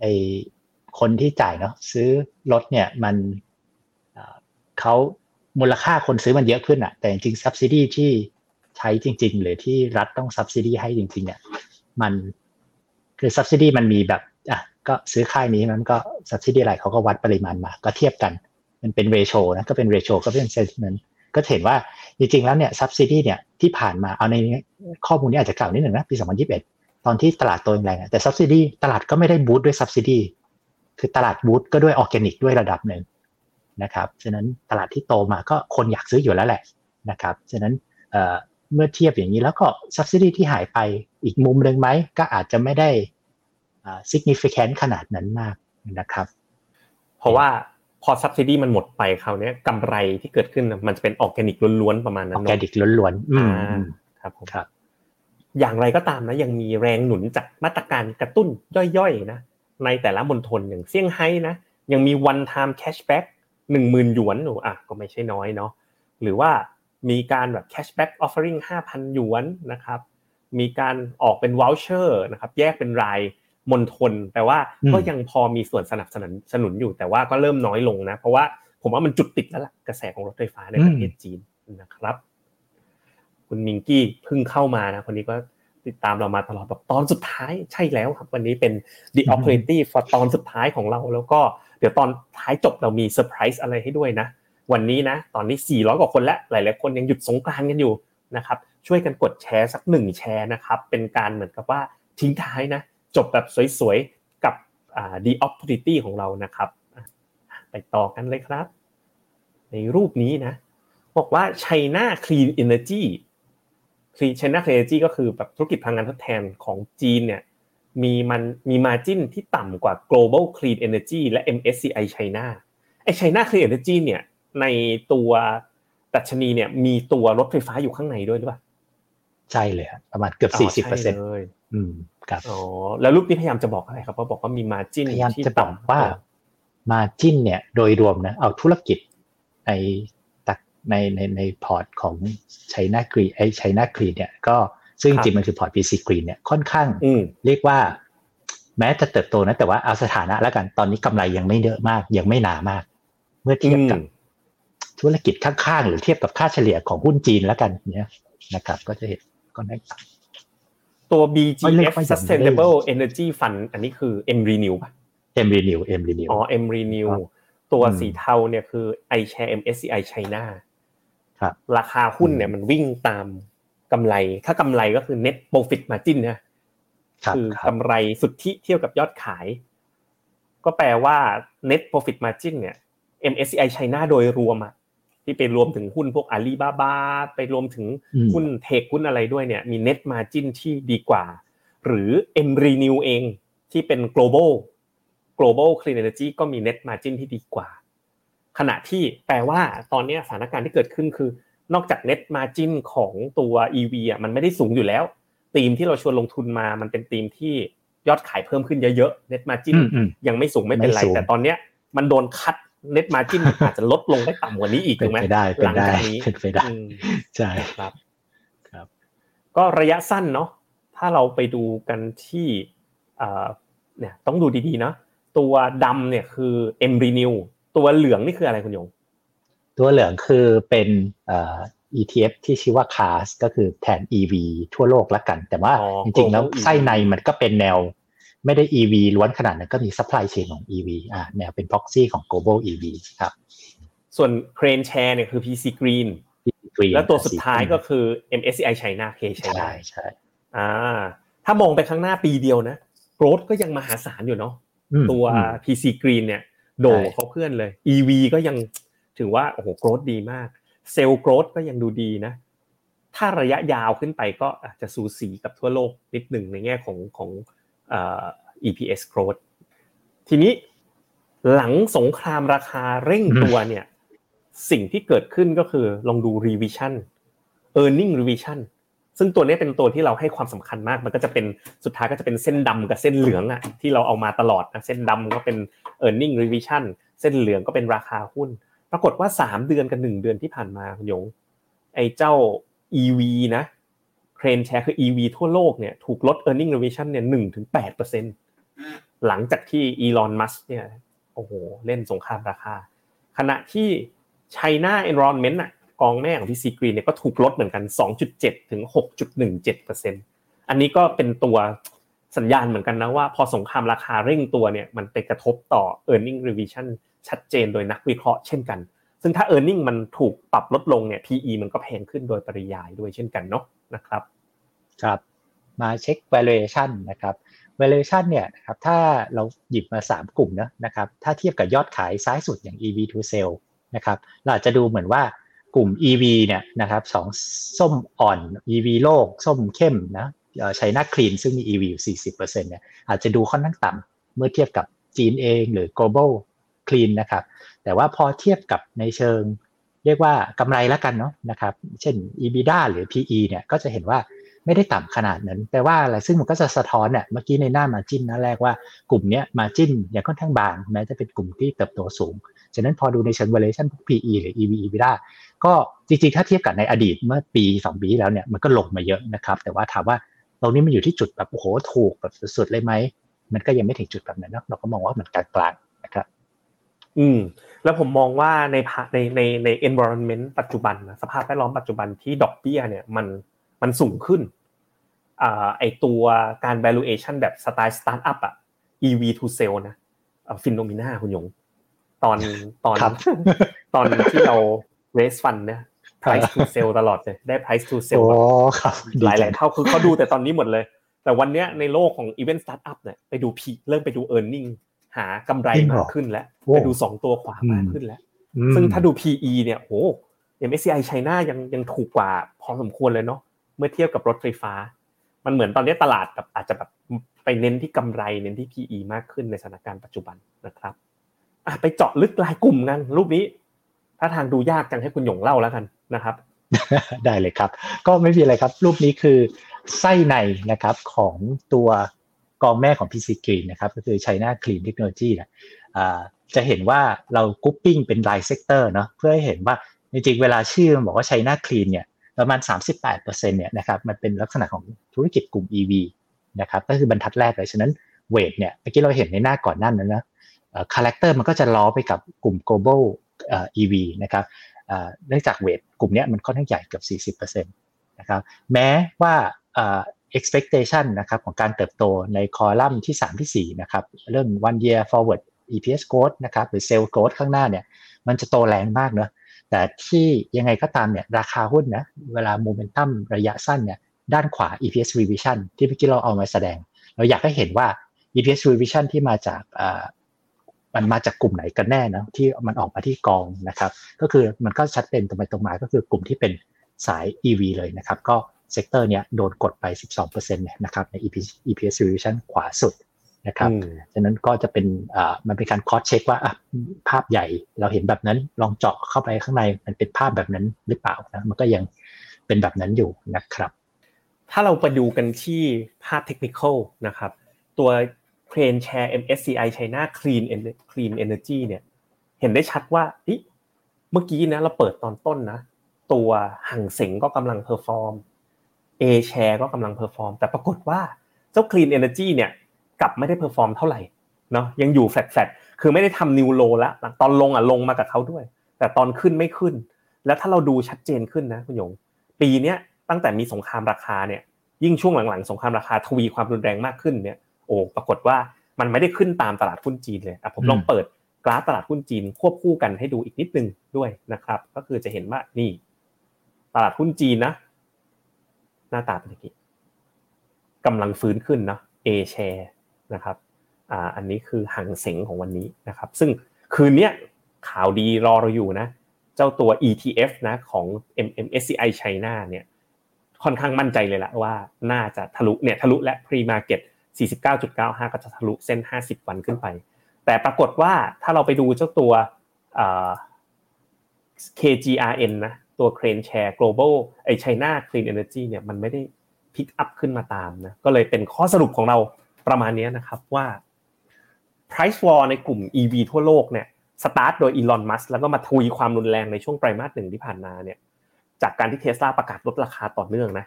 ไอคนที่จ่ายเนาะซื้อรถเนี่ยมันเขามูลค่าคนซื้อมันเยอะขึ้นอะแต่จริงๆ subsidy ที่ ใช้จริง ๆ หรือที่รัฐต้อง subsidy ให้จริง ๆ เนี่ย มันคือ subsidy มันมีแบบอะก็ซื้อค่ายนี้มันก็ subsidy อะไรเขาก็วัดปริมาณมา ก็เทียบกัน มันเป็น ratio นะก็เป็น ratio ก็เป็น sentiment ก็เห็นว่าจริง ๆ แล้วเนี่ย subsidy เนี่ยที่ผ่านมาเอาในข้อมูลนี้อาจจะเก่านิดหนึ่งนะปี 2021 ตอนที่ตลาดโตแรงแต่ subsidy ตลาดก็ไม่ได้บูตด้วย subsidy คือตลาดบูตก็ด้วยออร์แกนิกด้วยระดับหนึ่งนะครับฉะนั้นตลาดที่โตมาก็คนอยากซื้ออยู่แล้วแหละนะครับฉะนั้น เมื่อเทียบอย่างนี้แล้วก็ subsidy ที่หายไปอีกมุมหนึ่งไหม ก็อาจจะไม่ได้ significant ขนาดนั้นมากนะครับ เพราะว่าพอ subsidy มันหมดไปคราวนี้กำไรที่เกิดขึ้นมันจะเป็นออร์แกนิกล้วนๆประมาณนั้นออร์แกนิกล้วนๆอืมครับครับ อย่างไรก็ตามนะยังมีแรงหนุนจากมาตรการกระตุ้นย่อยๆนะในแต่ละมณฑลอย่างเซี่ยงไฮ้นะยังมี one time cashback หนึ่งหมื่นหยวนหนูอะก็ไม่ใช่น้อยเนาะหรือว่า มีการแบบ cashback offering ห้าพันหยวนนะครับมีการออกเป็น voucher นะครับแยกเป็นรายมณฑลแปลว่าก็ยังพอมีส่วนสนับสนุนสนุนอยู่แต่ว่าก็เริ่มน้อยลงนะ เพราะว่าผมว่ามันจุดติดแล้วล่ะกระแสของรถไฟฟ้าในประเทศจีนนะครับ คุณมิงกี้เพิ่งเข้ามานะคนนี้ก็ติดตามเรามาตลอดแบบตอนสุดท้ายใช่แล้วครับ วันนี้เป็น the opportunity for ตอนสุดท้ายของเรา แล้วก็เดี๋ยวตอนท้ายจบเรามีเซอร์ไพรส์อะไรให้ด้วยนะ วันนี้นะตอนนี้ 400 กว่าคนแล้วหลายๆคนยังหยุดสงกรานกันอยู่นะครับช่วยกันกดแชร์สักหนึ่งแชร์นะครับเป็นการเหมือนกับว่าทิ้งท้ายนะจบแบบสวยๆกับ the opportunity ของเรานะครับไปต่อกันเลยครับ ในรูปนี้นะบอกว่า China Clean Energy คลีชไน a c l เ Energy ก็คือแบบธุรกิจพลังงานทดแทนของจีนเนี่ยมีมันมีมาจิ้นที่ต่ำกว่า global clean energy และ MSCI China ไอ้ China clean energy เนี่ย ในตัวดัชนีเนี่ยมีตัวรถไฟฟ้าอยู่ข้างในด้วยหรือเปล่าใช่เลยประมาณเกือบสี่สิบเปอร์เซ็นต์เลยอืมครับอ๋อแล้วรูปนี้พยายามจะบอกอะไรครับว่าบอกว่ามีมาจิ้นพยายามจะบอกว่าmargin เนี่ยโดยรวมนะเอาธุรกิจในในในใน port ของ China Green ไอ้ China Green เนี่ยก็ซึ่งจริงมันคือพอร์ต PC Green เนี่ยค่อนข้างเรียกว่าแม้จะเติบโตนะแต่ว่าเอาสถานะแล้วกันตอนนี้กำไรยังไม่เยอะมากยังไม่หนามาก เมื่อเทียบกับ ธุรกิจข้างๆ หรือเทียบกับค่าเฉลี่ยของหุ้นจีนแล้วกันเนี่ยนะครับ ก็จะเห็นก็ได้ตัว BGF Sustainable Energy Fund อันนี้คือ M Renew ป่ะ M Renew M Renew อ๋อ M Renew ตัวสีเทาเนี่ยคือ iShare MSCI China ครับ ราคาหุ้นเนี่ยมันวิ่งตามกำไร ถ้ากำไรก็คือ net profit margin นะคือกำไรสุทธิเทียบกับยอดขาย ก็แปลว่า net profit margin เนี่ย MSCI China โดยรวมอะ ที่ไปรวมถึงหุ้นพวกอาลีบาบาไปรวมถึงหุ้นเทคหุ้นอะไรด้วยเนี่ยมี net margin ที่ดีกว่า หรือ M Renew เองที่เป็น global global clean energy ก็มี net margin ที่ดีกว่า ขณะที่แปลว่าตอนนี้สถานการณ์ที่เกิดขึ้นคือ นอกจาก net margin ของตัว EV อะมันไม่ได้สูงอยู่แล้วธีมที่เราชวนลงทุนมามันเป็นธีมที่ยอดขายเพิ่มขึ้นเยอะๆ net margin ยังไม่สูงไม่เป็นไร แต่ตอนเนี้ยมันโดนคัด net margin อาจจะลดลงได้ต่ำกว่านี้อีกถูกไหมหลังจากนี้เป็นไปได้ใช่ครับครับ ก็ระยะสั้นเนาะถ้าเราไปดูกันที่เนี่ยต้องดูดีๆนะตัวดำเนี่ยคือ M renew ตัวเหลืองนี่คืออะไรคุณยง ตัวเหลืองคือเป็นเอ่อ ETF ที่ชื่อว่า CAS ก็คือแทน EV ทั่วโลกละกัน แต่ว่าจริงๆแล้วไส้ในมันก็เป็นแนว ไม่ได้ EV ล้วนขนาดนั้นก็มี supply chain ของ EV อ่าแนวเป็น proxy ของ global EV ครับ ส่วน Crane Share เนี่ยคือ PC Green แล้วตัวสุดท้ายก็คือ MSCI China K China ใช่ใช่อ่าถ้ามองไปข้างหน้าปีเดียวนะ growth ก็ยังมหาศาลอยู่เนาะตัว PC Green เนี่ยโดเขาเพื่อนเลย EV ก็ยังถือว่าโอ้โหโกรดดีมากเซลล์โกรดก็ยังดูดีนะ ถ้าระยะยาวขึ้นไปก็อาจจะสูสีกับทั่วโลกนิดหนึ่งในแง่ของของเอ่อ EPS growth ทีนี้หลังสงครามราคาเร่งตัวเนี่ย สิ่งที่เกิดขึ้นก็คือลองดู revision earning revision ซึ่งตัวนี้เป็นตัวที่เราให้ความสำคัญมาก มันก็จะเป็นสุดท้ายก็จะเป็นเส้นดำกับเส้นเหลืองอะที่เราเอามาตลอดนะเส้นดำก็เป็น e a r n i n g revision เส้นเหลืองก็เป็นราคาหุ้น ปรากฏว่า 3 เดือนกับ 1 เดือนที่ผ่านมาคุณยงไอ้เจ้า EV นะ เครนแชร์คือ EV ทั่วโลกเนี่ยถูกลด e a r n i n g revision เนี่ยหนึ่งถึงแปดเปอร์เซ็นต์หลังจากที่อีลอนมัสเนี่ยโอ้โหเล่นสงครามราคา ขณะที่ China Environment อะกองแม่ของพี่ซีกรีนเนี่ยก็ถูกลดเหมือนกัน 2.7 ถึง 6.17%อันนี้ก็เป็นตัวสัญญาณเหมือนกันนะว่าพอสงครามราคาเร่งตัวเนี่ยมันไปกระทบต่อ e a r n i n g revision ชัดเจนโดยนักวิเคราะห์เช่นกัน ซึ่งถ้า e a r n i n g มันถูกปรับลดลงเนี่ย PE มันก็แพงขึ้นโดยปริยายด้วยเช่นกันเนาะนะครับครับมาเช็ค valuation นะครับ valuation เนี่ยนะครับถ้าเราหยิบมา 3 กลุ่มนะนะครับถ้าเทียบกับยอดขายซ้ายสุดอย่าง EV to sell นะครับเราจจะดูเหมือนว่ากลุ่ม EV เนี่ยนะครับสองส้มอ่อน EV โลก ส้มเข้มนะใช้หน้าคลีนซึ่งมี EV อยู่ 40%เนี่ยอาจจะดูค่อนข้างต่ำเมื่อเทียบกับจีนเองหรือ global clean นะครับ แต่ว่าพอเทียบกับในเชิง เรียกว่ากำไรแล้วกันเนาะนะครับ เช่น EBITDA หรือ PE เนี่ยก็จะเห็นว่าไม่ได้ต่ำขนาดนั้นแต่ว่าอะไรซึ่งมันก็จะสะท้อนเนี่ยเมื่อกี้ในหน้ามาจิ้นนะแรกว่ากลุ่มนี้มาจิ้นยังค่อนข้างบางแม้จะเป็นกลุ่มที่เติบโตสูง ฉะนั้นพอดูในเชิง valuation พวก PE หรือ EV EBITDA ก็จริงๆ ถ้าเทียบกับในอดีตเมื่อปีสองปีแล้วเนี่ยมันก็ลงมาเยอะนะครับ แต่ว่าถามว่าตรงนี้มันอยู่ที่จุดแบบโอ้โหถูกแบบสุดๆเลยไหมมันก็ยังไม่ถึงจุดแบบนั้นเนะเราก็มองว่ามันกลางๆ อืมแล้วผมมองว่าในในในใน environment ปัจจุบันนะสภาพแวดล้อมปัจจุบันที่ดอกเบี้ยเนี่ยมันมันสูงขึ้นอ่าไอตัวการ valuation แบบสไตล์ startup อะ EV to sell นะฟินโนมิน่าคุณยง ตอนตอนตอนที่เรา raise fund เนี่ย price to sell ตลอดเลยได้ price to sell หลายหลายเท่าคือเขาดูแต่ตอนนี้หมดเลย แต่วันนี้ในโลกของ event startup เนี่ยไปดูพีเริ่มไปดู earning หากำไรมากขึ้นแล้วไปดูสองตัวขวามากขึ้นแล้ว ซึ่งถ้าดู PE เนี่ยโอ้ MSCI China ยังยังถูกกว่าพอสมควรเลยเนาะเมื่อเทียบกับรถไฟฟ้า มันเหมือนตอนนี้ตลาดแบบอาจจะแบบไปเน้นที่กำไรเน้นที่ PE มากขึ้นในสถานการณ์ปัจจุบันนะครับอะไปเจาะลึกรายกลุ่มกันรูปนี้ ถ้าทางดูยากจังให้คุณหยงเล่าแล้วกันนะครับ ได้เลยครับ ก็ไม่มีอะไรครับ รูปนี้คือไส้ในนะครับของตัว กองแม่ของ P-CGREEN นะครับก็คือ China Clean Technology นะจะเห็นว่าเรา grouping เป็นราย sector เนาะเพื่อให้เห็นว่าจริงๆเวลาชื่อมันบอกว่า China Clean เนี่ยประมาณ 38%เนี่ยนะครับมันเป็นลักษณะของธุรกิจกลุ่ม EV นะครับก็คือบรรทัดแรกเลยฉะนั้น weight เนี่ยเมื่อกี้เราเห็นในหน้าก่อนนั่นนะนะ character มันก็จะล้อไปกับกลุ่ม global EV นะครับเนื่องจากเวทกลุ่มนี้มันค่อนข้างใหญ่เกือบ 40%นะครับแม้ว่า expectation นะครับของการเติบโตในคอลัมน์ที่ 3 ที่ 4 นะครับ เรื่อง one year forward EPS growth นะครับหรือ sales growth ข้างหน้าเนี่ยมันจะโตแรงมากเนอะแต่ที่ยังไงก็ตามเนี่ยราคาหุ้นนะเวลาโมเมนตัมระยะสั้นเนี่ยด้านขวา EPS revision ที่เมื่อกี้เราเอามาแสดง เราอยากให้เห็นว่า EPS revision ที่มาจากมันมาจากกลุ่มไหนกันแน่นะที่มันออกมาที่กองนะครับ ก็คือมันก็ชัดเป็นตรงไปตรงมาก็คือกลุ่มที่เป็นสาย EV เลยนะครับ ก็ sector เนี้ยโดนกดไป 12%เนี่ยนะครับใน EPS revision ขวาสุดนะครับฉะนั้นก็จะเป็นอ่ามันเป็นการ cross check ว่าภาพใหญ่เราเห็นแบบนั้นลองเจาะเข้าไปข้างในมันเป็นภาพแบบนั้นหรือเปล่านะมันก็ยังเป็นแบบนั้นอยู่นะครับ ถ้าเราไปดูกันที่ภาพเทคนิคนะครับ ตัว KraneShares MSCI China Clean Clean Energy เนี่ยเห็นได้ชัดว่าเมื่อกี้นะเราเปิดตอนต้นนะ ตัวห่างเสงก็กำลังเพอร์ฟอร์ม A share ก็กำลังเพอร์ฟอร์มแต่ปรากฏว่าเจ้า Clean Energy เนี่ยกลับไม่ได้ perform เท่าไหร่เนาะยังอยู่แฟลตๆคือไม่ได้ทำ new low แล้วตอนลงอะลงมากับเขาด้วย แต่ตอนขึ้นไม่ขึ้น แล้วถ้าเราดูชัดเจนขึ้นนะคุณยง ปีเนี้ยตั้งแต่มีสงครามราคาเนี่ยยิ่งช่วงหลังๆ สงครามราคาทวีความรุนแรงมากขึ้นเนี่ยโอ้ปรากฏว่ามันไม่ได้ขึ้นตามตลาดหุ้นจีนเลยอะผมลองเปิดกราฟตลาดหุ้นจีนควบคู่กันให้ดูอีกนิดนึงด้วยนะครับ ก็คือจะเห็นว่านี่ ตลาดหุ้นจีนนะ หน้าตาเป็นอย่างนี้กำลังฟื้นขึ้นนะ A share นะครับอ่าอันนี้คือหังเสงของวันนี้นะครับ ซึ่งคืนนี้ข่าวดีรอเราอยู่นะ เจ้าตัว ETF นะของ MSCI China เนี่ยค่อนข้างมั่นใจเลยละว่าน่าจะทะลุเนี่ยทะลุและ pre market 49.95 ก็จะทะลุเส้น 50 วันขึ้นไป แต่ปรากฏว่าถ้าเราไปดูเจ้าตัว KGRN นะ ตัว Crane Share Global ไอ China Clean Energy เนี่ยมันไม่ได้พิกอัพขึ้นมาตามนะก็เลยเป็นข้อสรุปของเราประมาณนี้นะครับว่า price war ในกลุ่ม EV ทั่วโลกเนี่ยสตาร์ทโดยอีลอนมัสแล้วก็มาทวีความรุนแรงในช่วงไตรมาสหนึ่งที่ผ่านมาเนี่ยจากการที่เทสลาประกาศลดราคาต่อเนื่องนะ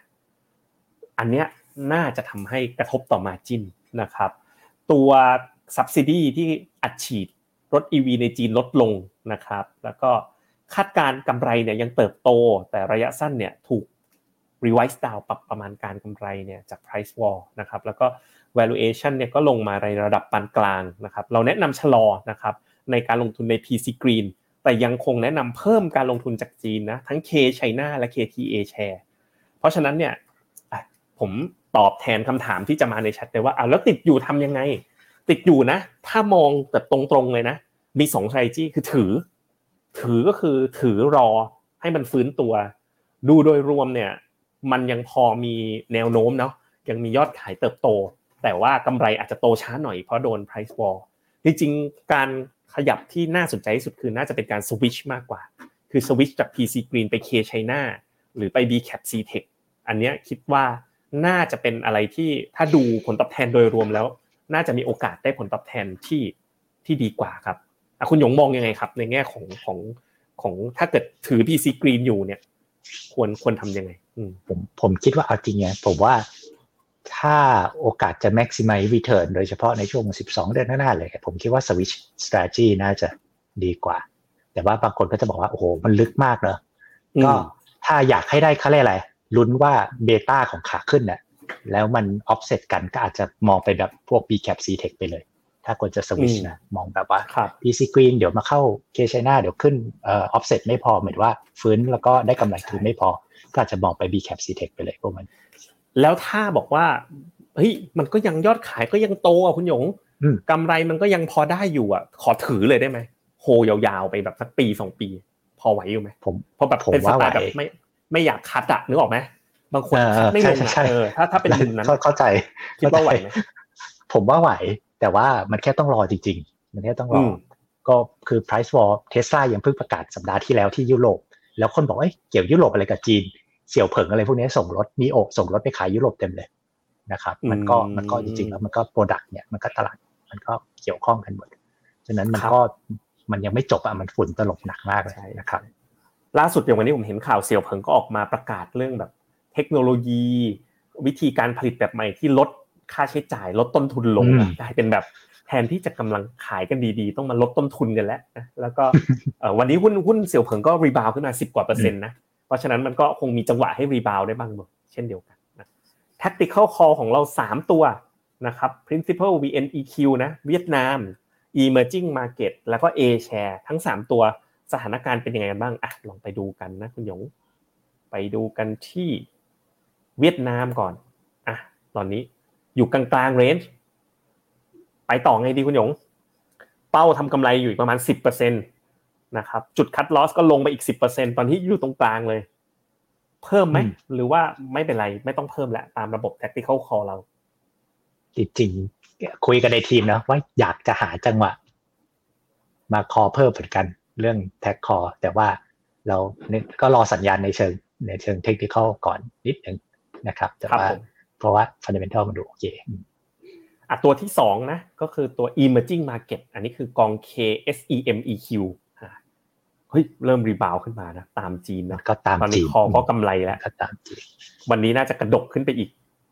อันเนี้ยน่าจะทำให้กระทบต่อมาจินนะครับตัว subsidy ที่อัดฉีดรถ EV ในจีนลดลงนะครับ แล้วก็ คาดการกำไรเนี่ยยังเติบโต แต่ระยะสั้นเนี่ยถูก revise down ปรับประมาณการกำไรเนี่ยจาก price war นะครับแล้วก็ valuation เนี่ยก็ลงมาในระดับปานกลางนะครับเราแนะนำชะลอนะครับในการลงทุนใน PC Green แต่ยังคงแนะนำเพิ่มการลงทุนจากจีนนะทั้ง K China และ KTA Share เพราะฉะนั้นเนี่ยผมตอบแทนคำถามที่จะมาในแชทเลยว่าเอาแล้วติดอยู่ทำยังไง ติดอยู่นะ ถ้ามองแบบตรงๆเลยนะ มีสอง strategy คือถือ ถือก็คือถือรอให้มันฟื้นตัว ดูโดยรวมเนี่ย มันยังพอมีแนวโน้มเนาะยังมียอดขายเติบโต แต่ว่ากำไรอาจจะโตช้าหน่อยเพราะโดน price war จริงๆการขยับที่น่าสนใจที่สุดคือน่าจะเป็นการสวิชมากกว่า คือสวิชจาก PC Green ไป K China หรือไป B Cap C Tech อันนี้คิดว่าน่าจะเป็นอะไรที่ถ้าดูผลตอบแทนโดยรวมแล้ว น่าจะมีโอกาสได้ผลตอบแทนที่ที่ดีกว่าครับ คุณหยงมองยังไงครับ ในแง่ของของของถ้าเกิดถือ PC Green อยู่เนี่ย ควรควรทำยังไงผมผมคิดว่าเอาจริงไงผมว่าถ้าโอกาสจะ maximize return โดยเฉพาะในช่วง 12 เดือนข้างหน้าเลย ผมคิดว่า switch strategy น่าจะดีกว่า แต่ว่าบางคนก็จะบอกว่า โอ้โห มันลึกมากเนอะก็ถ้าอยากให้ได้ค่าเรียกอะไร ลุ้นว่าเบต้าของขาขึ้นเนี่ยแล้วมัน offset กันก็อาจจะมองไปแบบพวก B cap C tech ไปเลย ถ้าคนจะสวิชนะมองแบบว่า PC Green เดี๋ยวมาเข้า K China เดี๋ยวขึ้นเอ่อ offset ไม่พอเหมือนว่าฟื้นแล้วก็ได้กำไรทุนไม่พอ ก็อาจจะมองไป B cap C tech ไปเลยพวกมัน แล้วถ้าบอกว่าเฮ้ยมันก็ยังยอดขายก็ยังโตอะคุณหยงกำไรมันก็ยังพอได้อยู่อะ ขอถือเลยได้ไหมโฮยาวๆไปแบบสักปีสองปี พอไหวอยู่ไหมผมพอแบบเป็นสไตล์แบบไม่ไม่อยากคัดอะนึกออกไหมบางคนคัดไม่ลงเออถ้าถ้าเป็นมุมนั้นเข้าใจคิดว่าไหวไหมผมว่าไหว แต่ว่ามันแค่ต้องรอจริง ๆ มันแค่ต้องรอ ก็คือ price war Tesla ยังเพิ่งประกาศสัปดาห์ที่แล้วที่ยุโรป แล้วคนบอกเอ้ยเกี่ยวยุโรปอะไรกับจีน เสี่ยวเผิงอะไรพวกนี้ส่งรถมีโอส่งรถไปขายยุโรปเต็มเลยนะครับ มันก็มันก็จริงๆแล้วมันก็โปรดักต์เนี่ยมันก็ตลาดมันก็เกี่ยวข้องกันหมด ฉะนั้นมันก็มันยังไม่จบอะมันฝุ่นตลบหนักมากเลยนะครับ ล่าสุดอย่างวันนี้ผมเห็นข่าวเสี่ยวเผิงก็ออกมาประกาศเรื่องแบบเทคโนโลยี วิธีการผลิตแบบใหม่ที่ลด ค่าใช้จ่ายลดต้นทุนลงกลายเป็นแบบแทนที่จะกำลังขายกันดีๆ ต้องมาลดต้นทุนกันแล้วนะแล้วก็วันนี้หุ้นหุ้นเสี่ยวเผิงก็รีบาวขึ้นมาสิบกว่าเปอร์เซ็นต์นะเพราะฉะนั้นมันก็คงมีจังหวะให้รีบาวได้บ้างเช่นเดียวกันนะ tactical call ของเรา3ตัวนะครับ principal VNEQ นะเวียดนาม emerging market แล้วก็ A share ทั้ง 3 ตัวสถานการณ์เป็นยังไงกันบ้างอะลองไปดูกันนะคุณหยง ไปดูกันที่เวียดนามก่อนอะตอนนี้ อยู่กลางกลางเรนจ์ไปต่อไงดีคุณหยง เป้าทำกำไรอยู่ประมาณ 10%นะครับจุดคัดลอสก็ลงไปอีกสิบเปอร์เซ็นตอนที่อยู่ตรงกลางเลย เพิ่มไหม หรือว่าไม่เป็นไร ไม่ต้องเพิ่มแล้วตามระบบ tactical call เรา จริงๆ คุยกันในทีมนะว่าอยากจะหาจังหวะ มาคอเพิ่มเหมือนกัน เรื่องแท็กคอแต่ว่าเราก็รอสัญญาณในเชิงในเชิงเทคนิคก่อนนิดหนึ่งนะครับ แต่ว่า เพราะว่า fundamental มันดูโอเคอะตัวที่สองนะก็คือตัว emerging market อันนี้คือกอง KSEMEQ เฮ้ยเริ่มรีบาวขึ้นมานะตามจีนนะก็ตามจีน call ก็กำไรแล้วก็ตามจีนวันนี้น่าจะกระดกขึ้นไปอีก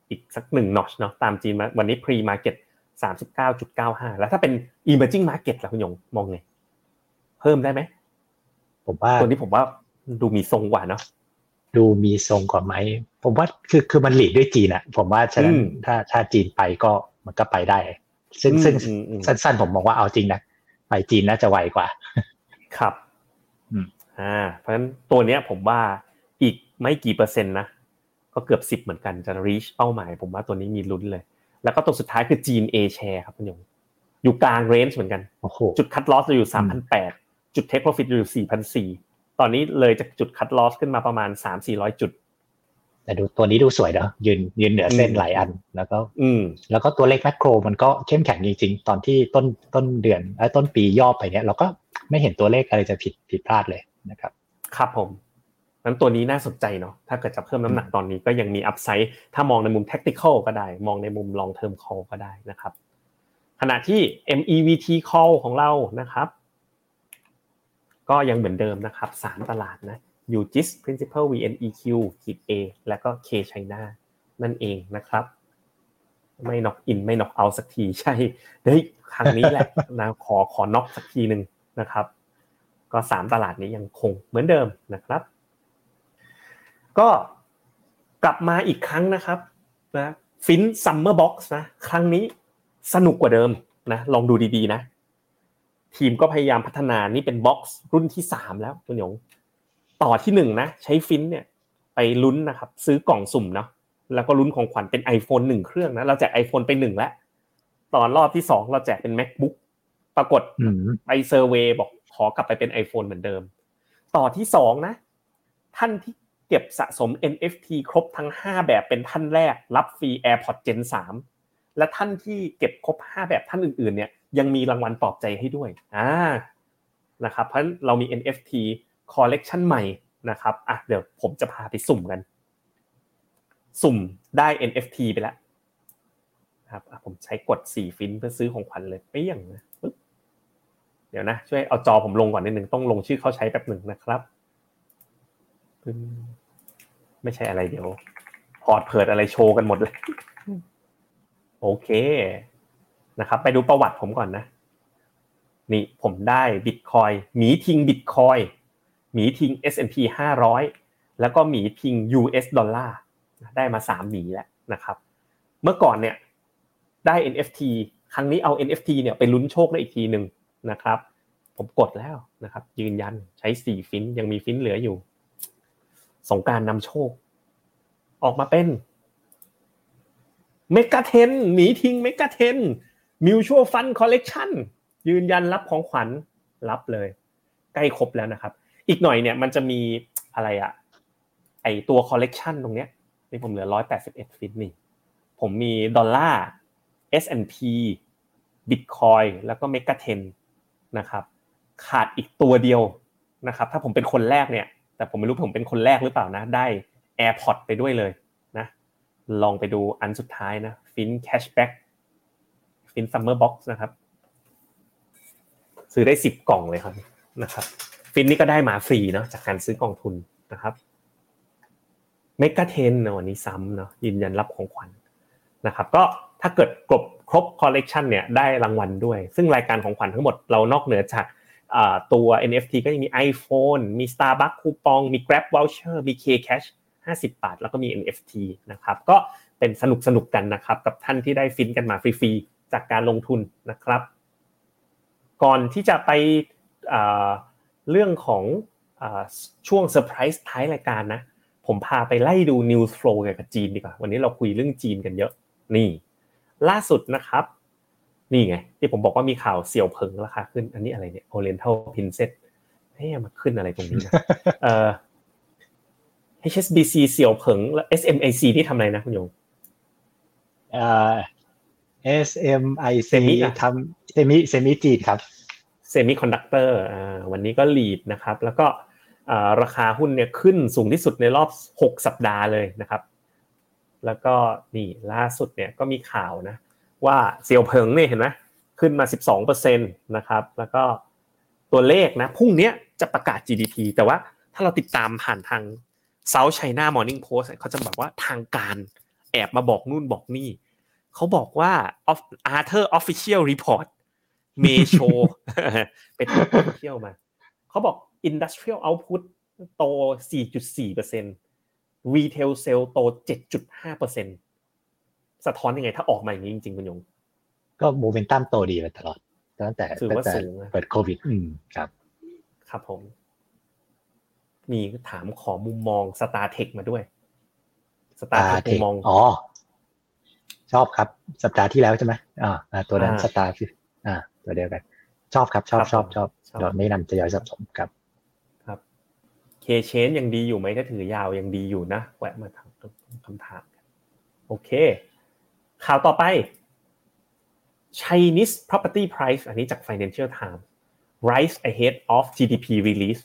อีกสักหนึ่ง notch เนาะตามจีนมาวันนี้ pre-market สามสิบเก้าจุดเก้าห้าแล้วถ้าเป็น emerging market ล่ะคุณยงมองไงเพิ่มได้ไหมผมว่าตัวนี้ผมว่าดูมีทรงกว่าเนาะ ดูมีทรงกว่าไหม ผมว่าคือคือมัน lead ด้วยจีนอะผมว่าฉะนั้นถ้าถ้าจีนไปก็มันก็ไปได้ ซึ่งซึ่งสั้นๆ ผมมองว่าเอาจริงนะไปจีนน่าจะไวกว่า ครับอ่า เพราะฉะนั้นตัวเนี้ยผมว่าอีกไม่กี่เปอร์เซ็นต์นะก็เกือบสิบเหมือนกันจะ reach เป้าหมาย ผมว่าตัวนี้มีลุ้นเลย แล้วก็ตัวสุดท้ายคือจีน A share ครับคุณยงอยู่กลางเรนจ์เหมือนกัน จุดคัดลอสจะอยู่สามพันแปดจุดเทคโปรฟิตอยู่สี่พันสี่ ตอนนี้เลยจากจุดคัดลอสขึ้นมาประมาณสามสี่ร้อยจุด แต่ดูตัวนี้ดูสวยเนาะยืนยืนเหนือเส้นหลายอันแล้วก็ อืม แล้วก็ตัวเลขแมกโครมันก็เข้มแข็งจริงๆ ตอนที่ต้นต้นเดือนเอ้ยต้นปีย่อไปเนี้ยเราก็ไม่เห็นตัวเลขอะไรจะผิดผิดพลาดเลยนะครับ ครับผมนั้นตัวนี้น่าสนใจเนาะถ้าเกิดจะเพิ่มน้ำหนักตอนนี้ก็ยังมีอัพไซด์ถ้ามองในมุม tactical ก็ได้ มองในมุม long term call ก็ได้นะครับขณะที่ MEVT call ของเรานะครับ ก็ยังเหมือนเดิมนะครับสามตลาดนะ UGIS Principal VNEQ ขีด A แล้วก็ K China นั่นเองนะครับ ไม่ knock in ไม่ knock out สักทีใช่เฮ้ยครั้งนี้แหละนะขอขอ knock สักทีหนึ่งนะครับ ก็สามตลาดนี้ยังคงเหมือนเดิมนะครับ ก็กลับมาอีกครั้งนะครับนะฟิน Summer Box นะครั้งนี้สนุกกว่าเดิมนะลองดูดีๆนะ ทีมก็พยายามพัฒนานี่เป็น box รุ่นที่สามแล้วคุณหยงต่อที่หนึ่งนะใช้ฟินเนี่ยไปลุ้นนะครับซื้อกล่องสุ่มเนาะแล้วก็ลุ้นของขวัญเป็น iPhone หนึ่งเครื่องนะเราแจก iPhone ไปหนึ่งแล้วตอนรอบที่สองเราแจกเป็น macbook ปรากฏอืมไปเซอร์เวยบอกขอกลับไปเป็น iPhone เหมือนเดิม ต่อที่สองนะ ท่านที่เก็บสะสม NFT ครบทั้ง 5 แบบเป็นท่านแรก รับฟรี AirPods Gen 3 และท่านที่เก็บครบ 5 แบบท่านอื่นๆเนี่ย ยังมีรางวัลปลอบใจให้ด้วยอ่านะครับเพราะเรามี NFT Collection ใหม่นะครับอะเดี๋ยวผมจะพาไปสุ่มกัน สุ่มได้ NFT ไปแล้วครับอะผมใช้กด4ฟินเพื่อซื้อของขวัญเลยเปี้ยงนะปึ๊บเดี๋ยวนะ ช่วยเอาจอผมลงก่อนนิดนึงต้องลงชื่อเข้าใช้แป๊บหนึ่งนะครับปึ๊บไม่ใช่อะไรเดี๋ยวพอร์ตเพิดอะไรโชว์กันหมดเลย โอเค นะครับไปดูประวัติผมก่อนนะนี่ผมได้บิตคอยหมีทิงบิตคอยหมีทิง S&P 500 แล้วก็หมีทิง US ดอลลาร์ได้มาสามหมีแล้วนะครับ เมื่อก่อนเนี่ยได้ NFT ครั้งนี้เอา NFT เนี่ยไปลุ้นโชคได้อีกทีหนึ่งนะครับ ผมกดแล้วนะครับ ยืนยันใช้สี่ฟินยังมีฟินเหลืออยู่ สงการนำโชค ออกมาเป็นเมกาเทนหมีทิงเมกาเทน มิวชัวฟันคอลเลกชันยืนยันรับของขวัญรับเลย ใกล้ครบแล้วนะครับ อีกหน่อยเนี่ยมันจะมีอะไรอะไอตัวคอลเลกชันตรงเนี้ยนี่ผมเหลือร้อยแปดสิบเอ็ดฟิตนี่ผมมีดอลลาร์ S&P Bitcoin แล้วก็เมกาเทนนะครับ ขาดอีกตัวเดียวนะครับ ถ้าผมเป็นคนแรกเนี่ย แต่ผมไม่รู้ผมเป็นคนแรกหรือเปล่านะ ได้ AirPod ไปด้วยเลยนะ ลองไปดูอันสุดท้ายนะฟิน แคชแบ็กฟินซัมเมอร์บ็อกซ์นะครับ ซื้อได้สิบกล่องเลยครับนะครับ ฟินนี่ก็ได้มาฟรีเนาะจากการซื้อกองทุนนะครับ MEGA10 วันนี้ซ้ำเนาะยืนยันรับของขวัญนะครับ ก็ถ้าเกิดกรบครบคอลเลกชันเนี่ยได้รางวัลด้วย ซึ่งรายการของขวัญทั้งหมดเรานอกเหนือจากตัว NFT ก็ยังมี iPhone มี Starbucks คูปอง มี Grab Voucher มี K-Cash 50 บาท แล้วก็มี NFT นะครับ ก็เป็นสนุกสนุกกันนะครับ กับท่านที่ได้ฟินกันมาฟรีๆ จากการลงทุนนะครับ ก่อนที่จะไปเรื่องของช่วงเซอร์ไพรส์ท้ายรายการนะ ผมพาไปไล่ดู News Flow เกี่ยวกับจีนดีกว่า วันนี้เราคุยเรื่องจีนกันเยอะ นี่ ล่าสุดนะครับ นี่ไง ที่ผมบอกว่ามีข่าวเสี่ยวเผิงราคาขึ้น อันนี้อะไรเนี่ย Oriental Princess เฮ้ยมาขึ้นอะไรตรงนี้นะเอ่อ HSBC เสี่ยวเผิงแล้ว SMAC ที่ทำอะไรนะคุณโยงเอ่อ SMIC semi อะทำ semi semi จีนครับ semiconductor วันนี้ก็ lead นะครับ แล้วก็อ่าราคาหุ้นเนี่ยขึ้นสูงที่สุดในรอบ 6 สัปดาห์เลยนะครับ แล้วก็นี่ล่าสุดเนี่ยก็มีข่าวนะ ว่าเซียวเพิงเนี่ยเห็นไหมขึ้นมา 12%นะครับ แล้วก็ตัวเลขนะพรุ่งนี้จะประกาศ GDP แต่ว่าถ้าเราติดตามผ่านทาง South China Morning Post เขาจะบอกว่าทางการแอบมาบอกนู่นบอกนี่ เขาบอกว่า Arthur Official Report เมโชเป็น official มา เขาบอก Industrial Output โต 4.4% Retail Sale โต 7.5%สะท้อนยังไงถ้าออกมาอย่างนี้จริงๆคุณยง ก็โมเมนตัมโตดีมาตลอด ตั้งแต่ถือตั้ว่างแต่สูงนะเปิดโควิด อืมครับ ครับผม มีถามขอมุมมอง Star Tech มาด้วย Star ตา Tech เทมุคมมองอ๋อ ชอบครับ สัปดาห์ที่แล้วใช่ไหมอ่าอ่าตัวนั้นอ่าสตาร์อ่า ตัวเดียวกัน ชอบครับ ชอบครับชอบชอบชอบเราไม่นำจะย่อยสับสนครับครับเคเชนยังดีอยู่ไหมถ้าถือยาวยังดีอยู่นะแวะมาทคำถามโอเค ข่าวต่อไป Chinese property price อันนี้จาก Financial Times rise ahead of GDP release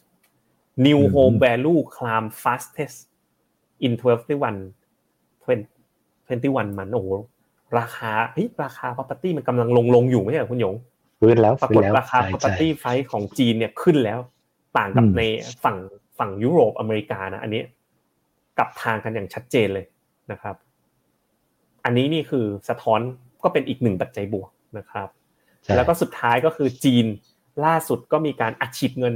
new home value climb fastest in 21 21มันโอ้โห ราคาเฮ้ยราคา property มันกำลังลงลงอยู่ไม่ใช่เหรอคุณหยงฟื้นแล้วปรากฏราคา property ไฟของจีนเนี่ยขึ้นแล้ว ต่างกับในฝั่งฝั่งยุโรปอเมริกานะ อันนี้กลับทางกันอย่างชัดเจนเลยนะครับ อันนี้นี่คือสะท้อนก็เป็นอีกหนึ่งปัจจัยบวกนะครับ แล้วก็สุดท้ายก็คือจีนล่าสุดก็มีการอัดฉีดเงิน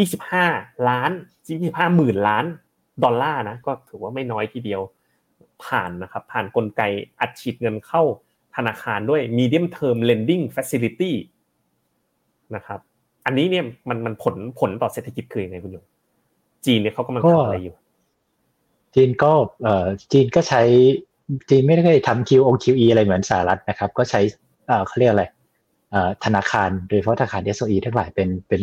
25 ล้าน25หมื่นล้านดอลลาร์นะ ก็ถือว่าไม่น้อยทีเดียว ผ่านนะครับผ่านนกลไกอัดฉีดเงินเข้าธนาคารด้วย medium term lending facility นะครับอันนี้เนี่ยมันมันผลผลต่อเศรษฐกิจคือยังไงคุณโยจีนเนี่ยเขากำลังทำอะไรอยู่ จีนก็เอ่อจีนก็ใช้จีนไม่ได้ทำ QO QE อะไรเหมือนสหรัฐนะครับ ก็ใช้เอ่อเขาเรียกอะไรเอ่อธนาคารโดยเฉพาะธนาคาร SOE ทั้งหลายเป็นเป็น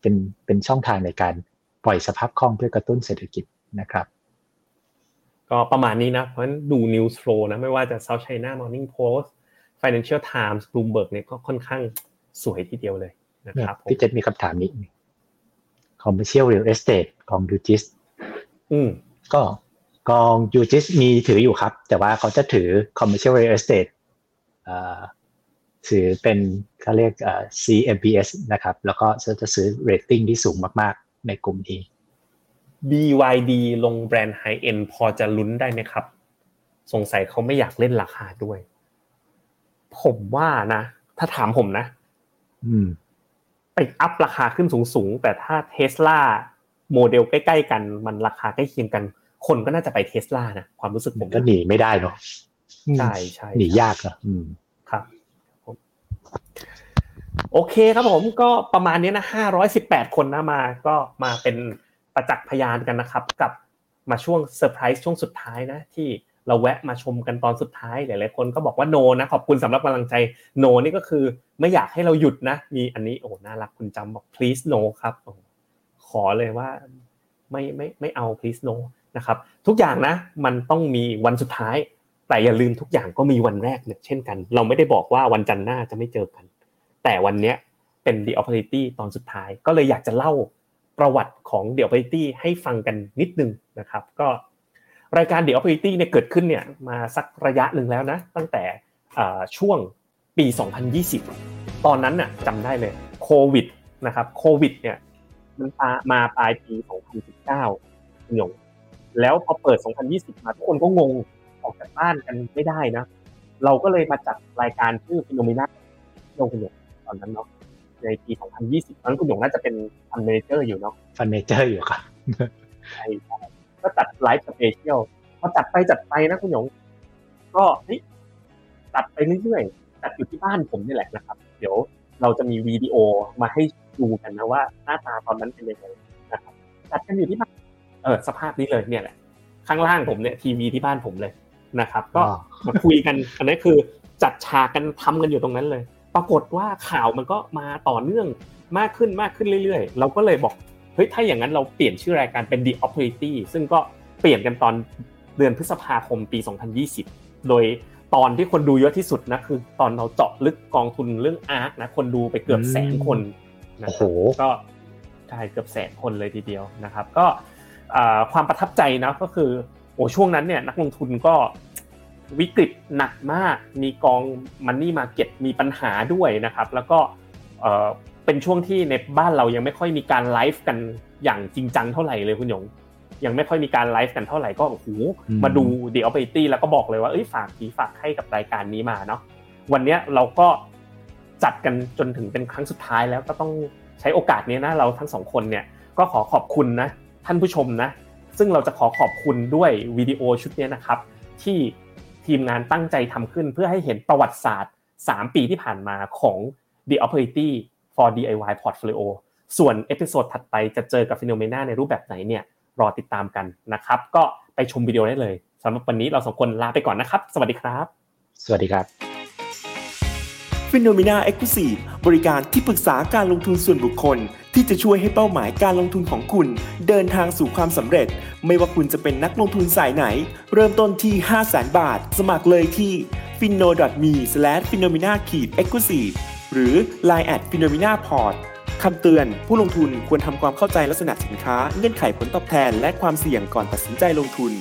เป็นเป็นช่องทางในการปล่อยสภาพคล่องเพื่อกระตุ้นเศรษฐกิจนะครับ ก็ประมาณนี้นะเพราะฉะนั้นดู news flow นะไม่ว่าจะ South China Morning Post Financial Times Bloomberg เนี่ยก็ค่อนข้างสวยทีเดียวเลยนะครับพี่เจษมีคำถามนี้ Commercial Real Estate ของยูจิสอืมก็กองยูจิสมีถืออยู่ครับ แต่ว่าเขาจะถือ Commercial Real Estate ถือเป็นเขาเรียก CMBS นะครับ แล้วก็จะซื้อ rating ที่สูงมาก ๆ ในกลุ่มนี้ BYD ลงแบรนด์ high-end พอจะลุ้นได้ไหมครับ สงสัยเขาไม่อยากเล่นราคาด้วย ผมว่านะ ถ้าถามผมนะไป up ราคาขึ้นสูงๆ แต่ถ้าเทสลาโมเดลใกล้ๆ กันมันราคาใกล้เคียงกัน คนก็น่าจะไปเทสลานะความรู้สึกผมก็หนีไม่ได้เนาะใช่ใช่หนียากนะครับโอเคครับผมก็ประมาณนี้นะห้าร้อยสิบแปดคนนะมา ก็มาเป็น ประจักษ์พยานกันนะครับ กับมาช่วงเซอร์ไพรส์ช่วงสุดท้ายนะที่เราแวะมาชมกันตอนสุดท้ายหลายๆคนก็บอกว่าโนนะขอบคุณสำหรับกำลังใจโนนี่ก็คือไม่อยากให้เราหยุดนะ มีอันนี้โอ้น่ารักคุณจำบอก please no ครับขอเลยว่าไม่ไม่ไม่เอา please no นะครับทุกอย่างนะมันต้องมีวันสุดท้าย แต่อย่าลืมทุกอย่างก็มีวันแรกเนี่ยเช่นกัน เราไม่ได้บอกว่าวันจันทร์หน้าจะไม่เจอกัน แต่วันเนี้ยเป็น the opportunity ตอนสุดท้ายก็เลยอยากจะเล่า ประวัติของ The Opportunity ให้ฟังกันนิดนึงนะครับ ก็รายการ The Opportunity เนี่ยเกิดขึ้นเนี่ยมาสักระยะหนึ่งแล้วนะ ตั้งแต่ช่วงปี 2020 ตอนนั้นน่ะจำได้เลยโควิดนะครับโควิดเนี่ยมันมาปลายปี 2019หยงแล้วพอเปิด 2020 มาทุกคนก็งงออกจากบ้านกันไม่ได้นะ เราก็เลยมาจัดรายการชื่อฟิโนเมนาลงคุณหยงตอนนั้นเนาะ ในปี 2020ตอนนั้นคุณหยงน่าจะเป็น fund manager อยู่เนาะ fund manager อยู่ครับใช่ก็จัด live special พอจัดไปจัดไปนะคุณหยง ก็นี่จัดไปเรื่อยๆจัดอยู่ที่บ้านผมนี่แหละนะครับ เดี๋ยวเราจะมีวิดีโอมาให้ดูกันนะว่าหน้าตาตอนนั้นเป็นยังไงนะครับจัดกันอยู่ที่บ้านเออสภาพนี้เลยเนี่ยแหละข้างล่างผมเนี่ยทีวีที่บ้านผมเลยนะครับ ก็มาคุยกันอันนี้คือจัดฉากกันทำกันอยู่ตรงนั้นเลย ปรากฏว่าข่าวมันก็มาต่อเนื่องมากขึ้นมากขึ้นเรื่อยๆ เราก็เลยบอกเฮ้ยถ้าอย่างนั้นเราเปลี่ยนชื่อรายการเป็น The Opportunity ซึ่งก็เปลี่ยนกันตอนเดือนพฤษภาคมปี 2020 โดยตอนที่คนดูเยอะที่สุดนะคือตอนเราเจาะลึกกองทุนเรื่องอาร์คนะคนดูไปเกือบแสนคนนะครับก็ใช่เกือบแสนคนเลยทีเดียวนะครับ ก็ความประทับใจนะก็คือโอ้ช่วงนั้นเนี่ยนักลงทุนก็ วิกฤตหนักมาก มีกองมันนี่มาเก็ตมีปัญหาด้วยนะครับ แล้วก็เป็นช่วงที่ในบ้านเรายังไม่ค่อยมีการไลฟ์กันอย่างจริงจังเท่าไหร่เลยคุณหยงยังไม่ค่อยมีการไลฟ์กันเท่าไหร่ก็โอ้โหมาดู The Opportunity แล้วก็บอกเลยว่าเอ้ยฝากผีฝากให้กับรายการนี้มาเนาะวันนี้เราก็จัดกันจนถึงเป็นครั้งสุดท้ายแล้วก็ต้องใช้โอกาสนี้นะเราทั้งสองคนเนี่ยก็ขอขอบคุณนะท่านผู้ชมนะ ซึ่งเราจะขอขอบคุณด้วยวิดีโอชุดนี้นะครับ ที่ ทีมงานตั้งใจทำขึ้นเพื่อให้เห็นประวัติศาสตร์ 3 ปีที่ผ่านมาของ The Opportunity for DIY Portfolio ส่วน episode ถัดไปจะเจอกับฟิโนเมนาในรูปแบบไหนเนี่ยรอติดตามกันนะครับ ก็ไปชมวิดีโอได้เลยสำหรับวันนี้เราสองคนลาไปก่อนนะครับ สวัสดีครับ สวัสดีครับฟิโนเมนา Exclusive บริการที่ปรึกษาการลงทุนส่วนบุคคล ที่จะช่วยให้เป้าหมายการลงทุนของคุณ เดินทางสู่ความสำเร็จ ไม่ว่าคุณจะเป็นนักลงทุนสายไหน เริ่มต้นที่ 5 0 0 0 0 0 บาท สมัครเลยที่ f i n o m e f i n o m i n a e x c l u s i v e หรือ line at f i n o m i n a p o r t คำเตือน ผู้ลงทุนควรทำความเข้าใจลักษณะสินค้า เงื่อนไขผลตอบแทน และความเสี่ยงก่อนตัดสินใจลงทุน